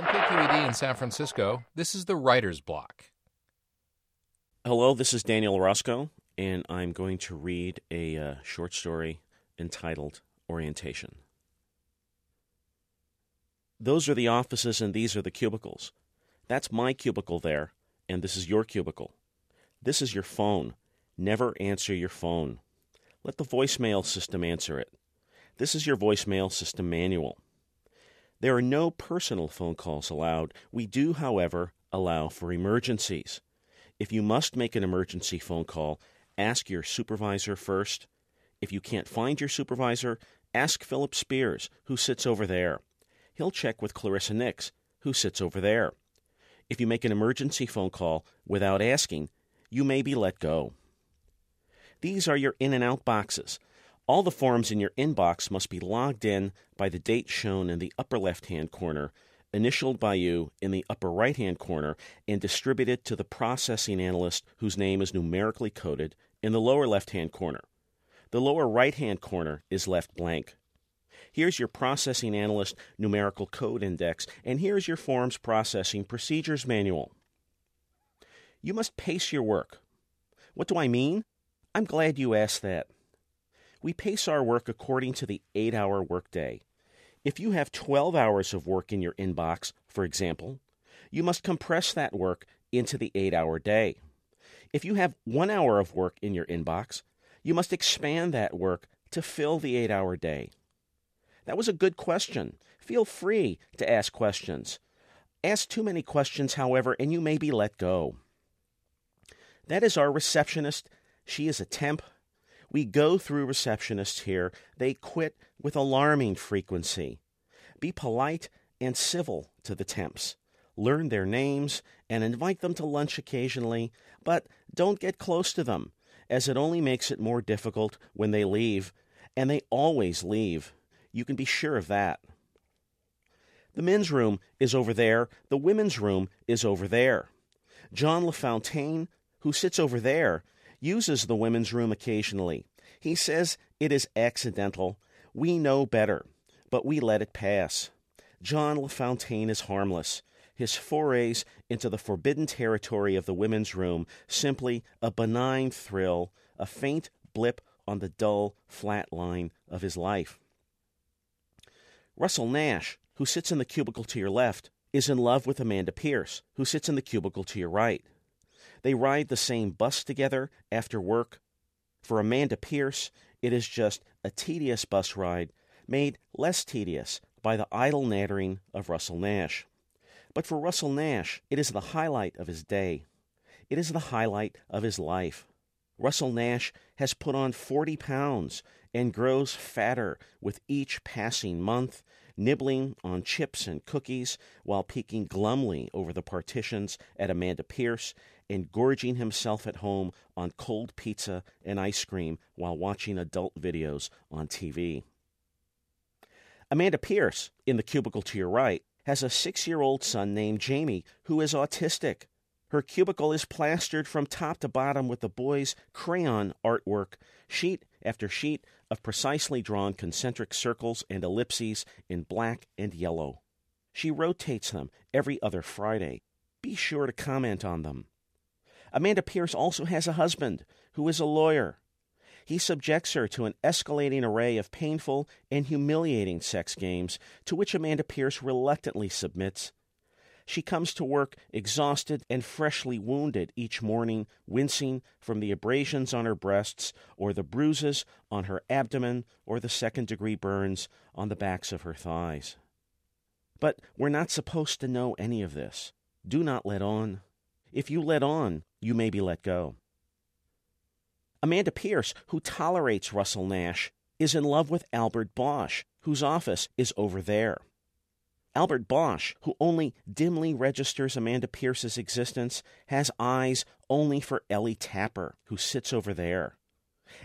From KQED in San Francisco, this is the Writer's Block. Hello, this is Daniel Orozco, and I'm going to read a uh, short story entitled Orientation. Those are the offices, and these are the cubicles. That's my cubicle there, and this is your cubicle. This is your phone. Never answer your phone. Let the voicemail system answer it. This is your voicemail system manual. There are no personal phone calls allowed. We do, however, allow for emergencies. If you must make an emergency phone call, ask your supervisor first. If you can't find your supervisor, ask Philip Spears, who sits over there. He'll check with Clarissa Nix, who sits over there. If you make an emergency phone call without asking, you may be let go. These are your in and out boxes. All the forms in your inbox must be logged in by the date shown in the upper left hand corner, initialed by you in the upper right hand corner, and distributed to the processing analyst whose name is numerically coded in the lower left hand corner. The lower right hand corner is left blank. Here's your processing analyst numerical code index, and here's your forms processing procedures manual. You must pace your work. What do I mean? I'm glad you asked that. We pace our work according to the eight hour workday. If you have 12 hours of work in your inbox, for example, you must compress that work into the eight hour day. If you have one hour of work in your inbox, you must expand that work to fill the eight hour day. That was a good question. Feel free to ask questions. Ask too many questions, however, and you may be let go. That is our receptionist. She is a temp we go through receptionists here. They quit with alarming frequency. Be polite and civil to the temps. Learn their names and invite them to lunch occasionally, but don't get close to them, as it only makes it more difficult when they leave, and they always leave. You can be sure of that. The men's room is over there, the women's room is over there. John LaFontaine, who sits over there, uses the women's room occasionally. He says it is accidental. We know better, but we let it pass. John LaFontaine is harmless. His forays into the forbidden territory of the women's room simply a benign thrill, a faint blip on the dull, flat line of his life. Russell Nash, who sits in the cubicle to your left, is in love with Amanda Pierce, who sits in the cubicle to your right. They ride the same bus together after work. For Amanda Pierce, it is just a tedious bus ride made less tedious by the idle nattering of Russell Nash. But for Russell Nash, it is the highlight of his day. It is the highlight of his life. Russell Nash has put on 40 pounds and grows fatter with each passing month, nibbling on chips and cookies while peeking glumly over the partitions at Amanda Pierce and gorging himself at home on cold pizza and ice cream while watching adult videos on TV. Amanda Pierce, in the cubicle to your right, has a six year old son named Jamie who is autistic. Her cubicle is plastered from top to bottom with the boy's crayon artwork, sheet after sheet of precisely drawn concentric circles and ellipses in black and yellow. She rotates them every other Friday. Be sure to comment on them. Amanda Pierce also has a husband who is a lawyer. He subjects her to an escalating array of painful and humiliating sex games to which Amanda Pierce reluctantly submits. She comes to work exhausted and freshly wounded each morning, wincing from the abrasions on her breasts or the bruises on her abdomen or the second degree burns on the backs of her thighs. But we're not supposed to know any of this. Do not let on. If you let on, you may be let go. Amanda Pierce, who tolerates Russell Nash, is in love with Albert Bosch, whose office is over there. Albert Bosch, who only dimly registers Amanda Pierce's existence, has eyes only for Ellie Tapper, who sits over there.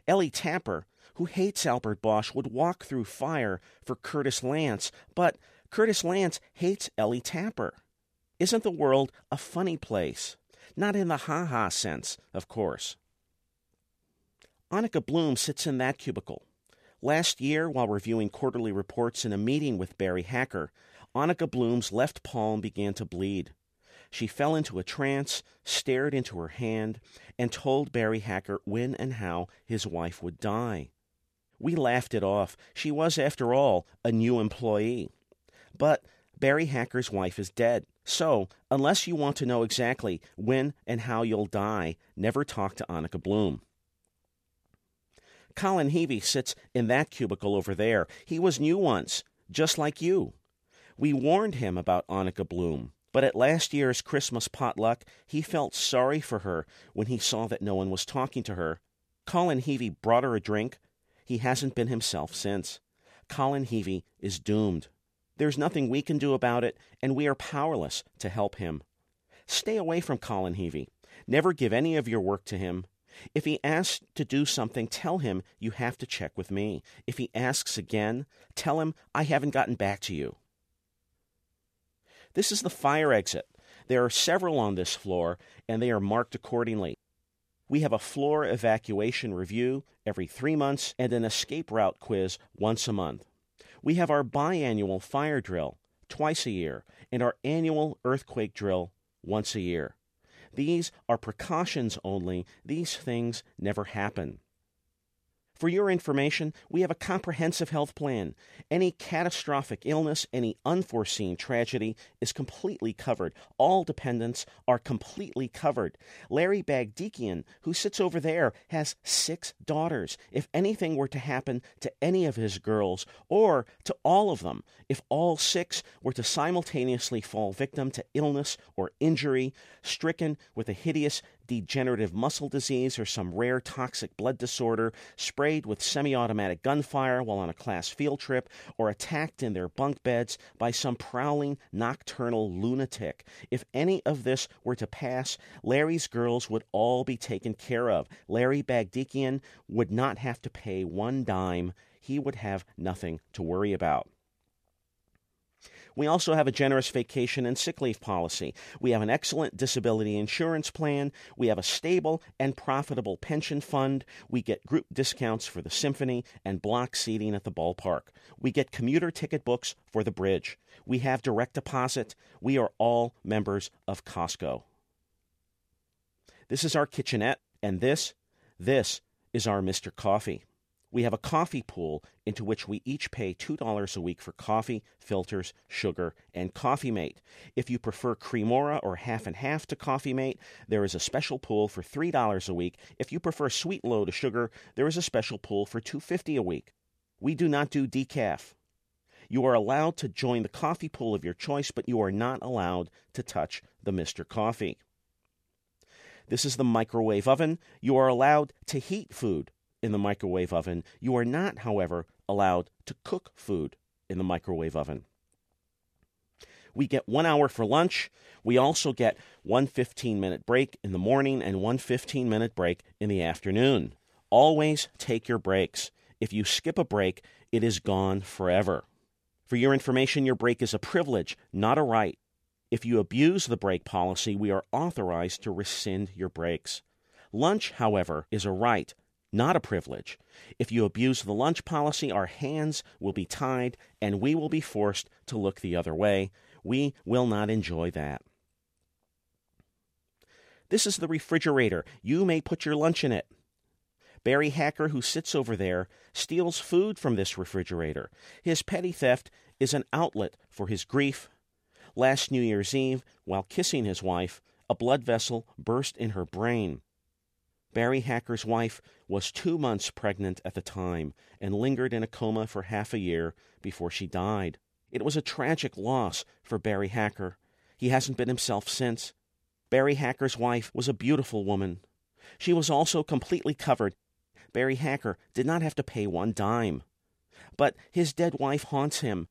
Ellie Tapper, who hates Albert Bosch, would walk through fire for Curtis Lance, but Curtis Lance hates Ellie Tapper. Isn't the world a funny place? Not in the ha ha sense, of course. Annika Bloom sits in that cubicle. Last year, while reviewing quarterly reports in a meeting with Barry Hacker, Annika Bloom's left palm began to bleed. She fell into a trance, stared into her hand, and told Barry Hacker when and how his wife would die. We laughed it off. She was, after all, a new employee. But Barry Hacker's wife is dead. So, unless you want to know exactly when and how you'll die, never talk to Annika Bloom. Colin Heavey sits in that cubicle over there. He was new once, just like you. We warned him about Annika Bloom, but at last year's Christmas potluck, he felt sorry for her when he saw that no one was talking to her. Colin Heavey brought her a drink. He hasn't been himself since. Colin Heavey is doomed. There's nothing we can do about it, and we are powerless to help him. Stay away from Colin Heavey. Never give any of your work to him. If he asks to do something, tell him you have to check with me. If he asks again, tell him I haven't gotten back to you. This is the fire exit. There are several on this floor, and they are marked accordingly. We have a floor evacuation review every three months and an escape route quiz once a month. We have our biannual fire drill twice a year and our annual earthquake drill once a year. These are precautions only. These things never happen. For your information, we have a comprehensive health plan. Any catastrophic illness, any unforeseen tragedy is completely covered. All dependents are completely covered. Larry Bagdikian, who sits over there, has six daughters. If anything were to happen to any of his girls, or to all of them, if all six were to simultaneously fall victim to illness or injury, stricken with a hideous degenerative muscle disease or some rare toxic blood disorder, sprayed with semi automatic gunfire while on a class field trip, or attacked in their bunk beds by some prowling nocturnal lunatic. If any of this were to pass, Larry's girls would all be taken care of. Larry Bagdikian would not have to pay one dime. He would have nothing to worry about. We also have a generous vacation and sick leave policy. We have an excellent disability insurance plan. We have a stable and profitable pension fund. We get group discounts for the symphony and block seating at the ballpark. We get commuter ticket books for the bridge. We have direct deposit. We are all members of Costco. This is our kitchenette, and this, this is our Mr. Coffee. We have a coffee pool into which we each pay $2 a week for coffee, filters, sugar, and Coffee Mate. If you prefer Cremora or half and half to Coffee Mate, there is a special pool for $3 a week. If you prefer sweet low to sugar, there is a special pool for $2.50 a week. We do not do decaf. You are allowed to join the coffee pool of your choice, but you are not allowed to touch the Mr. Coffee. This is the microwave oven. You are allowed to heat food in the microwave oven. You are not, however, allowed to cook food in the microwave oven. We get one hour for lunch. We also get one 15 minute break in the morning and one 15 minute break in the afternoon. Always take your breaks. If you skip a break, it is gone forever. For your information, your break is a privilege, not a right. If you abuse the break policy, we are authorized to rescind your breaks. Lunch, however, is a right, not a privilege. If you abuse the lunch policy, our hands will be tied and we will be forced to look the other way. We will not enjoy that. This is the refrigerator. You may put your lunch in it. Barry Hacker, who sits over there, steals food from this refrigerator. His petty theft is an outlet for his grief. Last New Year's Eve, while kissing his wife, a blood vessel burst in her brain. Barry Hacker's wife was two months pregnant at the time and lingered in a coma for half a year before she died. It was a tragic loss for Barry Hacker. He hasn't been himself since. Barry Hacker's wife was a beautiful woman. She was also completely covered. Barry Hacker did not have to pay one dime. But his dead wife haunts him.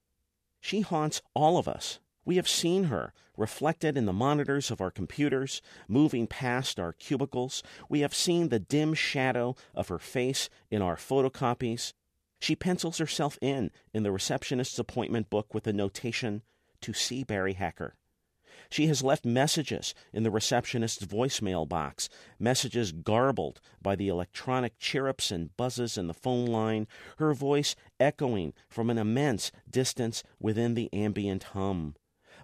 She haunts all of us. We have seen her reflected in the monitors of our computers, moving past our cubicles. We have seen the dim shadow of her face in our photocopies. She pencils herself in in the receptionist's appointment book with the notation, To see Barry Hacker. She has left messages in the receptionist's voicemail box, messages garbled by the electronic chirrups and buzzes in the phone line, her voice echoing from an immense distance within the ambient hum.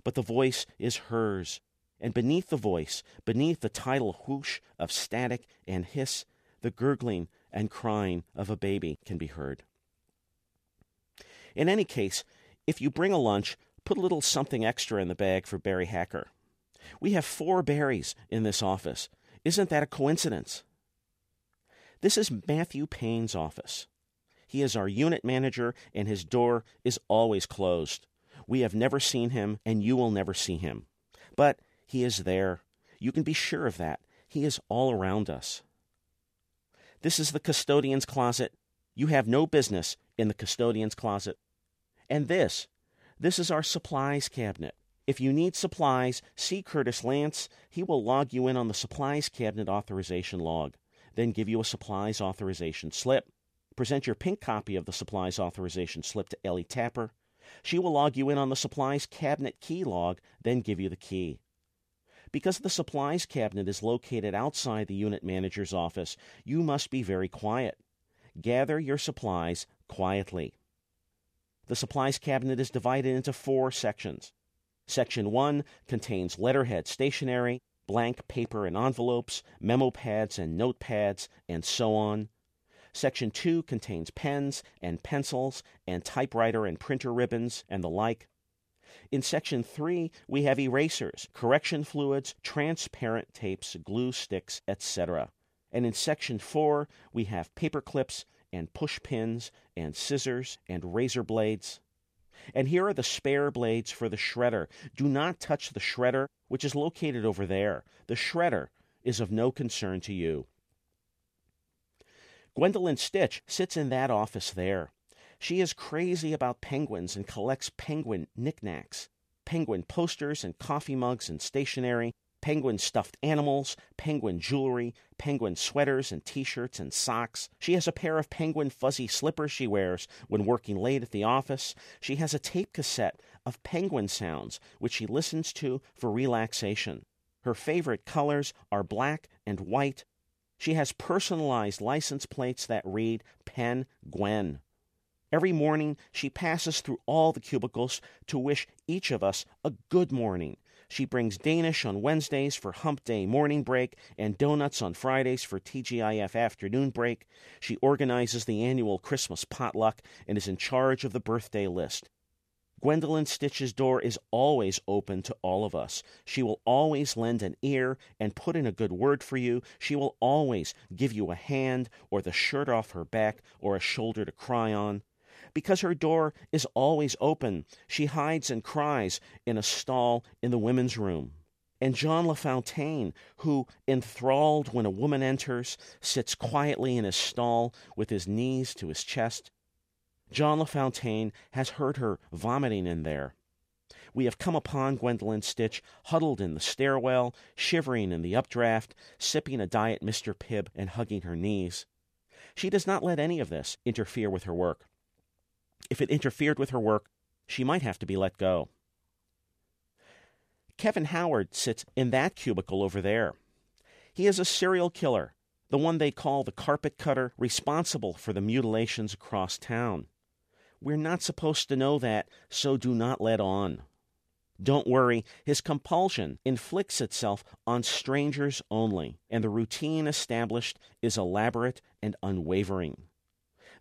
But the voice is hers, and beneath the voice, beneath the tidal whoosh of static and hiss, the gurgling and crying of a baby can be heard. In any case, if you bring a lunch, put a little something extra in the bag for Barry Hacker. We have four Barrys in this office. Isn't that a coincidence? This is Matthew Payne's office. He is our unit manager, and his door is always closed. We have never seen him, and you will never see him. But he is there. You can be sure of that. He is all around us. This is the custodian's closet. You have no business in the custodian's closet. And this, this is our supplies cabinet. If you need supplies, see Curtis Lance. He will log you in on the supplies cabinet authorization log, then give you a supplies authorization slip. Present your pink copy of the supplies authorization slip to Ellie Tapper. She will log you in on the supplies cabinet key log, then give you the key. Because the supplies cabinet is located outside the unit manager's office, you must be very quiet. Gather your supplies quietly. The supplies cabinet is divided into four sections. Section 1 contains letterhead stationery, blank paper and envelopes, memo pads and notepads, and so on. Section 2 contains pens and pencils and typewriter and printer ribbons and the like. In section 3, we have erasers, correction fluids, transparent tapes, glue sticks, etc. And in section 4, we have paper clips and push pins and scissors and razor blades. And here are the spare blades for the shredder. Do not touch the shredder, which is located over there. The shredder is of no concern to you. Gwendolyn Stitch sits in that office there. She is crazy about penguins and collects penguin knickknacks, penguin posters and coffee mugs and stationery, penguin stuffed animals, penguin jewelry, penguin sweaters and t shirts and socks. She has a pair of penguin fuzzy slippers she wears when working late at the office. She has a tape cassette of penguin sounds, which she listens to for relaxation. Her favorite colors are black and white. She has personalized license plates that read Pen Gwen. Every morning, she passes through all the cubicles to wish each of us a good morning. She brings Danish on Wednesdays for hump day morning break and donuts on Fridays for TGIF afternoon break. She organizes the annual Christmas potluck and is in charge of the birthday list. Gwendolyn Stitch's door is always open to all of us. She will always lend an ear and put in a good word for you. She will always give you a hand or the shirt off her back or a shoulder to cry on. Because her door is always open, she hides and cries in a stall in the women's room. And John LaFontaine, who, enthralled when a woman enters, sits quietly in his stall with his knees to his chest. John LaFontaine has heard her vomiting in there. We have come upon Gwendolyn Stitch huddled in the stairwell, shivering in the updraft, sipping a diet Mr. Pibb and hugging her knees. She does not let any of this interfere with her work. If it interfered with her work, she might have to be let go. Kevin Howard sits in that cubicle over there. He is a serial killer, the one they call the carpet cutter, responsible for the mutilations across town. We're not supposed to know that, so do not let on. Don't worry, his compulsion inflicts itself on strangers only, and the routine established is elaborate and unwavering.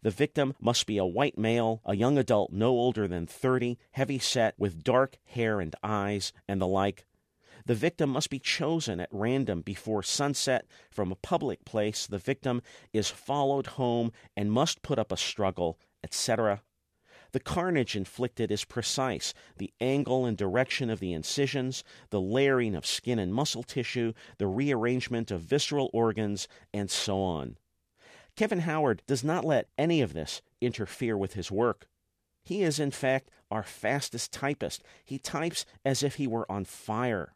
The victim must be a white male, a young adult no older than 30, heavy set, with dark hair and eyes, and the like. The victim must be chosen at random before sunset from a public place. The victim is followed home and must put up a struggle, etc. The carnage inflicted is precise. The angle and direction of the incisions, the layering of skin and muscle tissue, the rearrangement of visceral organs, and so on. Kevin Howard does not let any of this interfere with his work. He is, in fact, our fastest typist. He types as if he were on fire.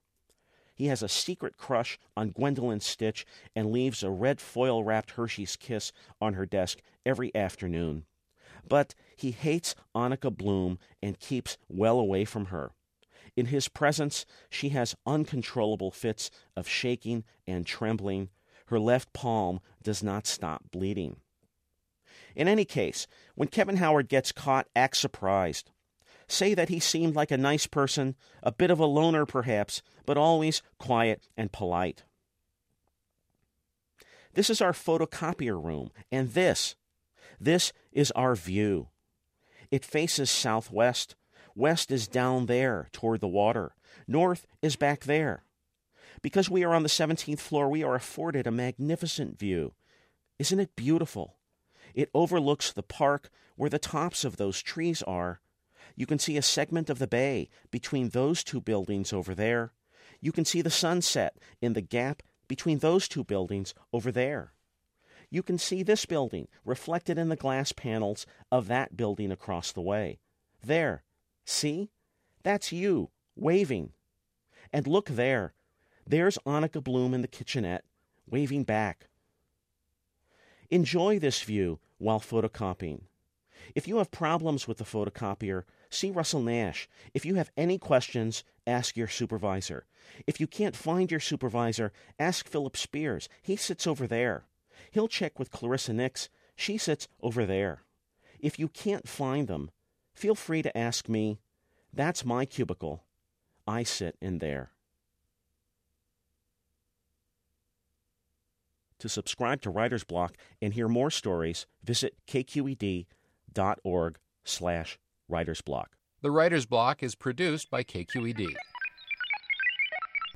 He has a secret crush on Gwendolyn Stitch and leaves a red foil wrapped Hershey's Kiss on her desk every afternoon. But he hates Annika Bloom and keeps well away from her. In his presence, she has uncontrollable fits of shaking and trembling. Her left palm does not stop bleeding. In any case, when Kevin Howard gets caught, act surprised. Say that he seemed like a nice person, a bit of a loner perhaps, but always quiet and polite. This is our photocopier room, and this, this is our view. It faces southwest. West is down there toward the water. North is back there. Because we are on the 17th floor, we are afforded a magnificent view. Isn't it beautiful? It overlooks the park where the tops of those trees are. You can see a segment of the bay between those two buildings over there. You can see the sunset in the gap between those two buildings over there. You can see this building reflected in the glass panels of that building across the way. There. See? That's you, waving. And look there. There's Annika Bloom in the kitchenette, waving back. Enjoy this view while photocopying. If you have problems with the photocopier, see Russell Nash. If you have any questions, ask your supervisor. If you can't find your supervisor, ask Philip Spears. He sits over there. He'll check with Clarissa Nix. She sits over there. If you can't find them, feel free to ask me. That's my cubicle. I sit in there. To subscribe to Writer's Block and hear more stories, visit kqed.org slash writersblock. The Writer's Block is produced by KQED.